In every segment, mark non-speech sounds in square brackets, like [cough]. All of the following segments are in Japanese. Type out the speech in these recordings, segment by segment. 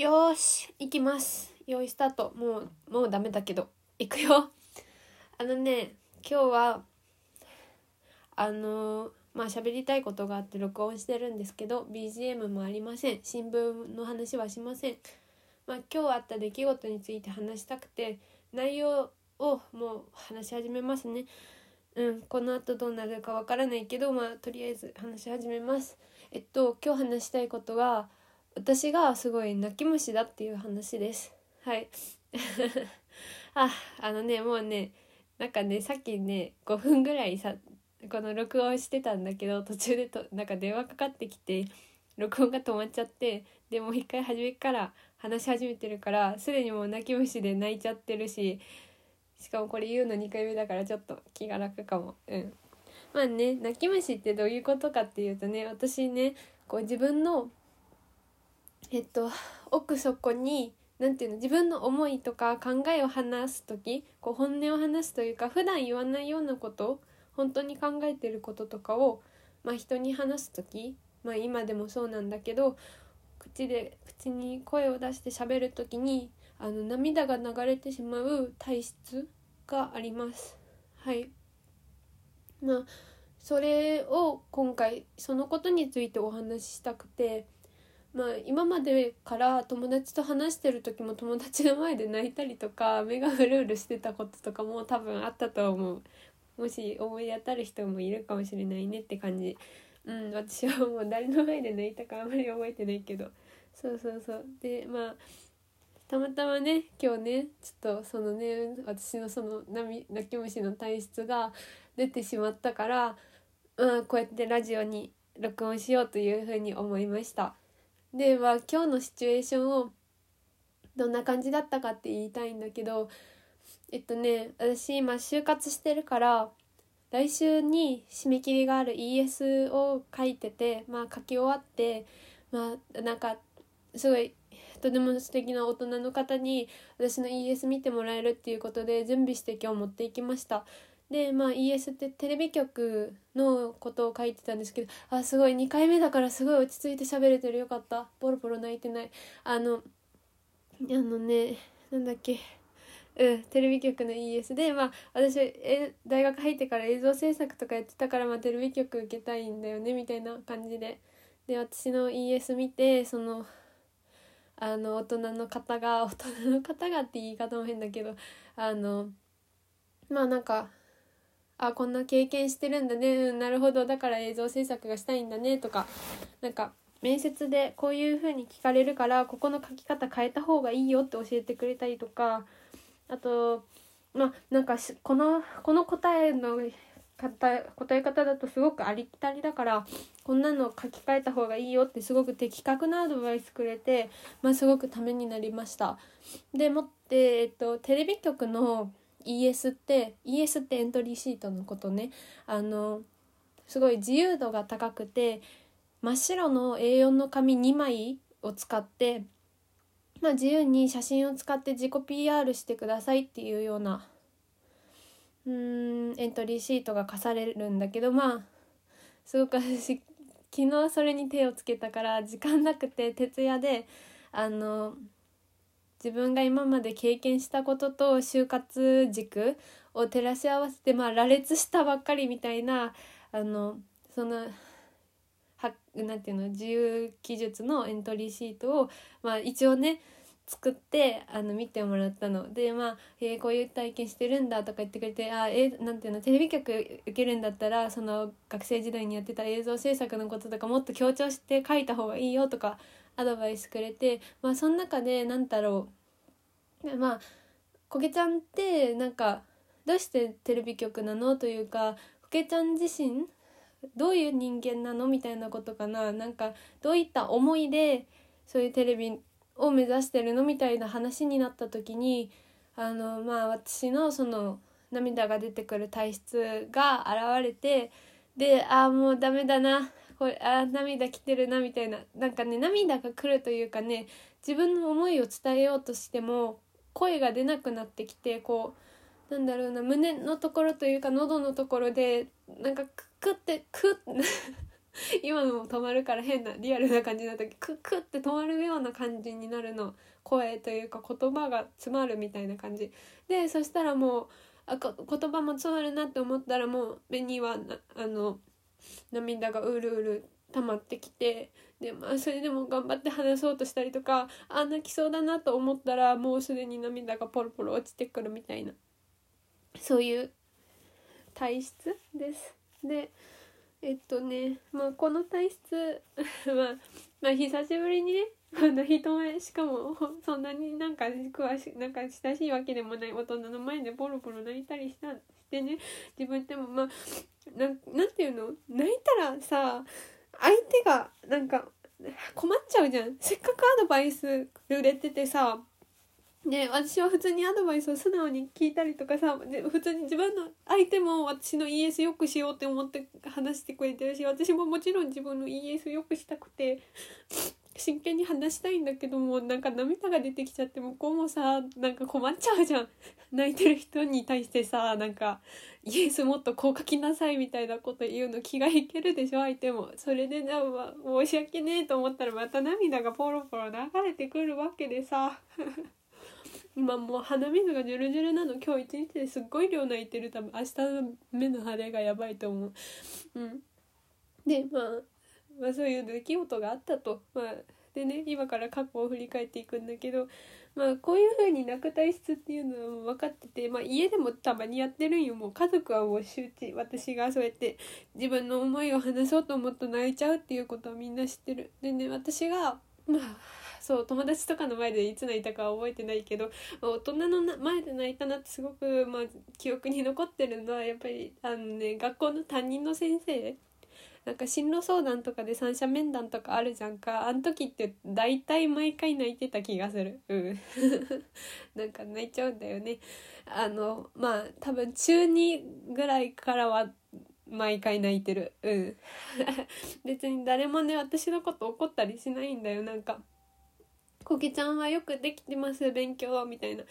よし行きます。用意スタート。もうもうダメだけど。行くよ。あのね今日はあのーまあ喋りたいことがあって録音してるんですけど BGM もありません。新聞の話はしません。まあ今日あった出来事について話したくて内容をもう話し始めますね。うんこの後どうなるかわからないけどまあとりあえず話し始めます。えっと今日話したいことは私がすごい泣き虫だっていう話です。はい。[laughs] ああのねもうねなんかねさっきね5分ぐらいさこの録音してたんだけど途中でとなんか電話かかってきて録音が止まっちゃってでもう一回初めから話し始めてるからすでにもう泣き虫で泣いちゃってるししかもこれ言うの2回目だからちょっと気が楽かも。うん。まあね泣き虫ってどういうことかっていうとね私ねこう自分のえっと奥底に何て言うの自分の思いとか考えを話す時こう本音を話すというか普段言わないようなこと本当に考えてることとかを、まあ、人に話す時、まあ、今でもそうなんだけど口で口に声を出して喋る時にあの涙が流れてしまう体質があります。はいまあそれを今回そのことについてお話ししたくてまあ今までから友達と話してる時も友達の前で泣いたりとか [laughs] 目がうるうるしてたこととかも多分あったと思う。もし思い当たる人もいるかもしれないねって感じ。うん私はもう誰の前で泣いたかあんまり覚えてないけど。そうそうそう。でまあたまたまね今日ねちょっとそのね私のその泣き虫の体質が出てしまったから、うん、こうやってラジオに録音しようというふうに思いました。では今日のシチュエーションをどんな感じだったかって言いたいんだけどえっとね私今就活してるから来週に締め切りがある ES を書いててまあ書き終わってまあなんかすごいとても素敵な大人の方に私の ES 見てもらえるっていうことで準備して今日持っていきました。でまあ ES ってテレビ局のことを書いてたんですけどあすごい2回目だからすごい落ち着いて喋れてる。よかった。ボロボロ泣いてない。あのあのねなんだっけ。うんテレビ局の ES でまあ私え大学入ってから映像制作とかやってたから、まあ、テレビ局受けたいんだよねみたいな感じで。で私の ES 見てそのあの大人の方が大人の方がって言い方も変だけどあのまあなんかあこんな経験してるんだねうんなるほどだから映像制作がしたいんだねとかなんか面接でこういう風に聞かれるからここの書き方変えた方がいいよって教えてくれたりとかあとまあなんかこのこの答えの答え方だとすごくありきたりだからこんなの書き換えた方がいいよってすごく的確なアドバイスくれて、まあ、すごくためになりました。でもって、えっと、テレビ局の ES って ES ってエントリーシートのことね。あのすごい自由度が高くて真っ白の A4 の紙2枚を使ってまあ、自由に写真を使って自己 PR してくださいっていうようなうんエントリーシートが課されるんだけどまあすごく私昨日それに手をつけたから時間なくて徹夜であの自分が今まで経験したことと就活軸を照らし合わせてまあ羅列したばっかりみたいなあのそのはなんていうの自由記述のエントリーシートを、まあ、一応ね作ってあの見てもらったの。でまあ、えー、こういう体験してるんだとか言ってくれてあえー、なんていうのテレビ局受けるんだったらその学生時代にやってた映像制作のこととかもっと強調して書いた方がいいよとかアドバイスくれてまあその中で何だろう。まあこげちゃんってなんかどうしてテレビ局なのというかこげちゃん自身どういう人間なの？みたいなことかな。なんかどういった思いでそういうテレビを目指してるの？みたいな話になった時にあのまあ私のその涙が出てくる体質が現れてでああもうダメだな。これあ涙きてるなみたいな。なんかね涙が来るというかね自分の思いを伝えようとしても声が出なくなってきてこうなんだろうな胸のところというか喉のところでなんかクッてクッ [laughs] 今のも止まるから変なリアルな感じになった時クックって止まるような感じになるの。声というか言葉が詰まるみたいな感じ。でそしたらもうあこ言葉も詰まるなって思ったらもう目にはあの涙がうるうる溜まってきてでまあそれでも頑張って話そうとしたりとかあ泣きそうだなと思ったらもうすでに涙がポロポロ落ちてくるみたいなそういう体質です。でえっとねまあこの体質 [laughs] まあ、まあ久しぶりにねあの人前しかもそんなになんか詳しなんか親しいわけでもない大人の前でポロポロ泣いたりしたしてね自分でもまあなんていうの？泣いたらさ相手がなんか困っちゃうじゃん。せっかくアドバイス売れててさで私は普通にアドバイスを素直に聞いたりとかさ普通に自分の相手も私の ES よくしようって思って話してくれてるし私ももちろん自分の ES よくしたくて真剣に話したいんだけどもなんか涙が出てきちゃって向こうもさなんか困っちゃうじゃん。[laughs] 泣いてる人に対してさなんかイエスもっとこう書きなさいみたいなこと言うの気が引けるでしょ相手も。それでな、申し訳ねえと思ったらまた涙がポロポロ流れてくるわけでさ。[laughs] 今もう鼻水がジュルジュルなの。今日一日ですっごい量泣いてる。多分明日の目の腫れがやばいと思う。うん。でまあまあそういう出来事があったと。まあでね今から過去を振り返っていくんだけどまあこういう風に泣く体質っていうのは分かってて、まあ、家でもたまにやってるんよ。もう家族はもう周知。私がそうやって自分の思いを話そうと思うと泣いちゃうっていうことはみんな知ってる。でね私がまあそう友達とかの前でいつ泣いたかは覚えてないけど、まあ、大人の前で泣いたなってすごく、まあ、記憶に残ってるのはやっぱりあの、ね、学校の担任の先生なんか進路相談とかで三者面談とかあるじゃんか。あの時って大体毎回泣いてた気がする。うん。[laughs] なんか泣いちゃうんだよね。あのまあ多分中2ぐらいからは毎回泣いてる。うん。[laughs] 別に誰もね私のこと怒ったりしないんだよ。なんか「こきちゃんはよくできてます勉強」みたいな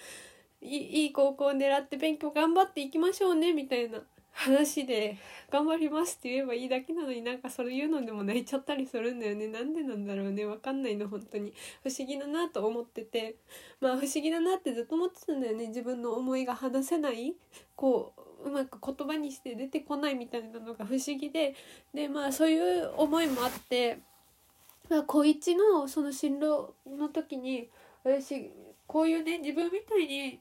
いいい高校を狙って勉強頑張っていきましょうねみたいな。話で頑張りますって言えばいいだけなのになんかそういうのでも泣いちゃったりするんだよね。なんでなんだろうね。分かんないの本当に。不思議だなと思ってて。まあ不思議だなってずっと思ってたんだよね。自分の思いが話せない。こううまく言葉にして出てこないみたいなのが不思議で。でまあそういう思いもあって。まあ高一のその進路の時に私こういうね自分みたいに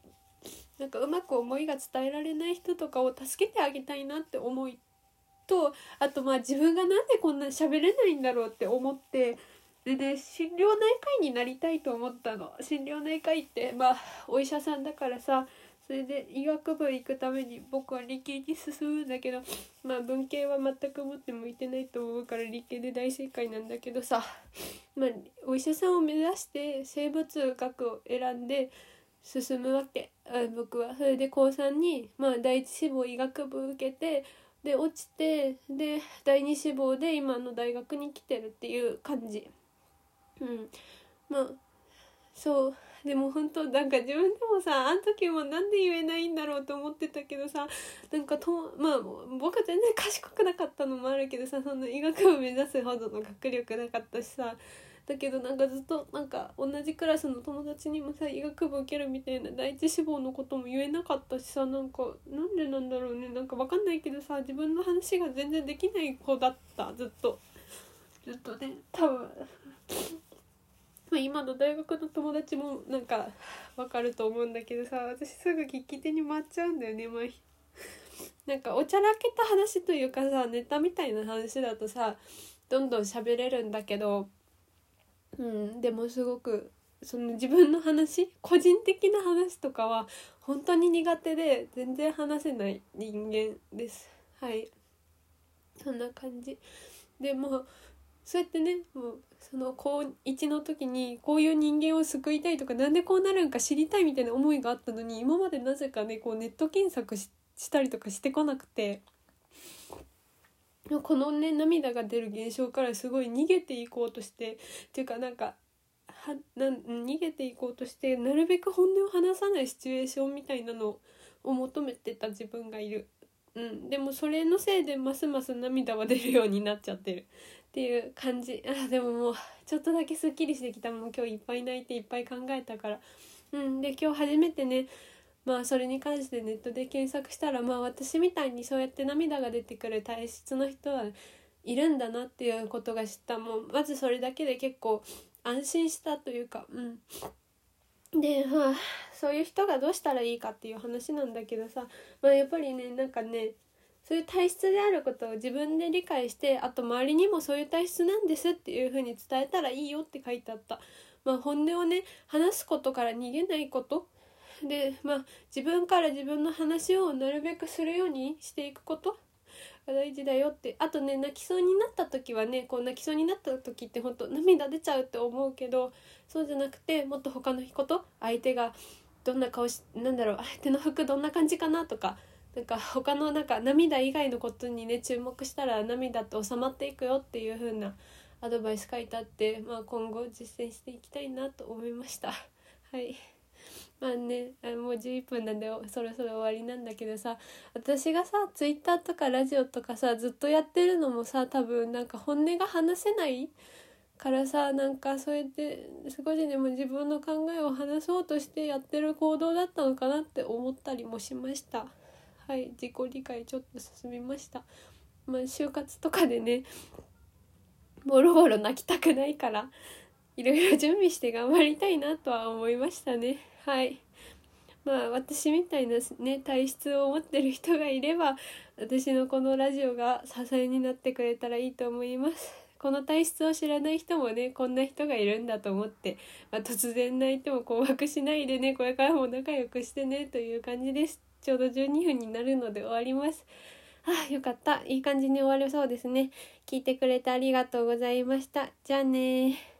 なんかうまく思いが伝えられない人とかを助けてあげたいなって思いとあとまあ自分がなんでこんな喋れないんだろうって思ってでね心療内科医になりたいと思ったの。心療内科医ってまあお医者さんだからさそれで医学部行くために僕は理系に進むんだけどまあ文系は全くもって向いてないと思うから理系で大正解なんだけどさまあお医者さんを目指して生物学を選んで進むわけ。僕は。それで高3に、まあ、第一志望医学部受けてで落ちてで第二志望で今の大学に来てるっていう感じ。うん。まあそう。でも本当なんか自分でもさあの時もなんで言えないんだろうと思ってたけどさなんかとまあ僕は全然賢くなかったのもあるけどさその医学部目指すほどの学力なかったしさだけどなんかずっとなんか同じクラスの友達にもさ医学部受けるみたいな第一志望のことも言えなかったしさなんかなんでなんだろうねなんか分かんないけどさ自分の話が全然できない子だった。ずっとずっとね。多分ま今の大学の友達もなんか分かると思うんだけどさ私すぐ聞き手に回っちゃうんだよねまあなんかおちゃらけた話というかさネタみたいな話だとさどんどん喋れるんだけどうん、でもすごくその自分の話個人的な話とかは本当に苦手で全然話せない人間です。はい。そんな感じ。でもそうやってねもうその高1の時にこういう人間を救いたいとか何でこうなるんか知りたいみたいな思いがあったのに今までなぜかねこうネット検索したりとかしてこなくて。このね涙が出る現象からすごい逃げていこうとしてっていうかなんかはな逃げていこうとしてなるべく本音を話さないシチュエーションみたいなのを求めてた自分がいる。うん、でもそれのせいでますます涙は出るようになっちゃってるっていう感じ。[laughs] あでももうちょっとだけすっきりしてきた。もう今日いっぱい泣いていっぱい考えたから。うん。で今日初めてねまあそれに関してネットで検索したらまあ私みたいにそうやって涙が出てくる体質の人はいるんだなっていうことが知った。もうまずそれだけで結構安心したというかうん。でまあそういう人がどうしたらいいかっていう話なんだけどさ。まあやっぱりねなんかねそういう体質であることを自分で理解してあと周りにもそういう体質なんですっていう風に伝えたらいいよって書いてあった。まあ、本音をね話すことから逃げないこと。でまあ自分から自分の話をなるべくするようにしていくこと。が大事だよって。あとね泣きそうになった時はねこう泣きそうになった時って本当涙出ちゃうって思うけどそうじゃなくてもっと他のこと相手がどんな顔しなんだろう相手の服どんな感じかなとかなんか他のなんか涙以外のことにね注目したら涙って収まっていくよっていう風なアドバイス書いてあって、まあ、今後実践していきたいなと思いました。はい。まあねあもう11分なんでそろそろ終わりなんだけどさ私がさ Twitter とかラジオとかさずっとやってるのもさ多分なんか本音が話せないからさなんかそうやって少しでも自分の考えを話そうとしてやってる行動だったのかなって思ったりもしました。はい自己理解ちょっと進みましたまあ就活とかでねボロボロ泣きたくないからいろいろ準備して頑張りたいなとは思いましたねはいまあ私みたいなね体質を持ってる人がいれば私のこのラジオが支えになってくれたらいいと思いますこの体質を知らない人もねこんな人がいるんだと思って、まあ、突然泣いても困惑しないでねこれからも仲良くしてねという感じですちょうど12分になるので終わります。ああ、よかった。いい感じに終われそうですね。聞いてくれてありがとうございました。じゃあね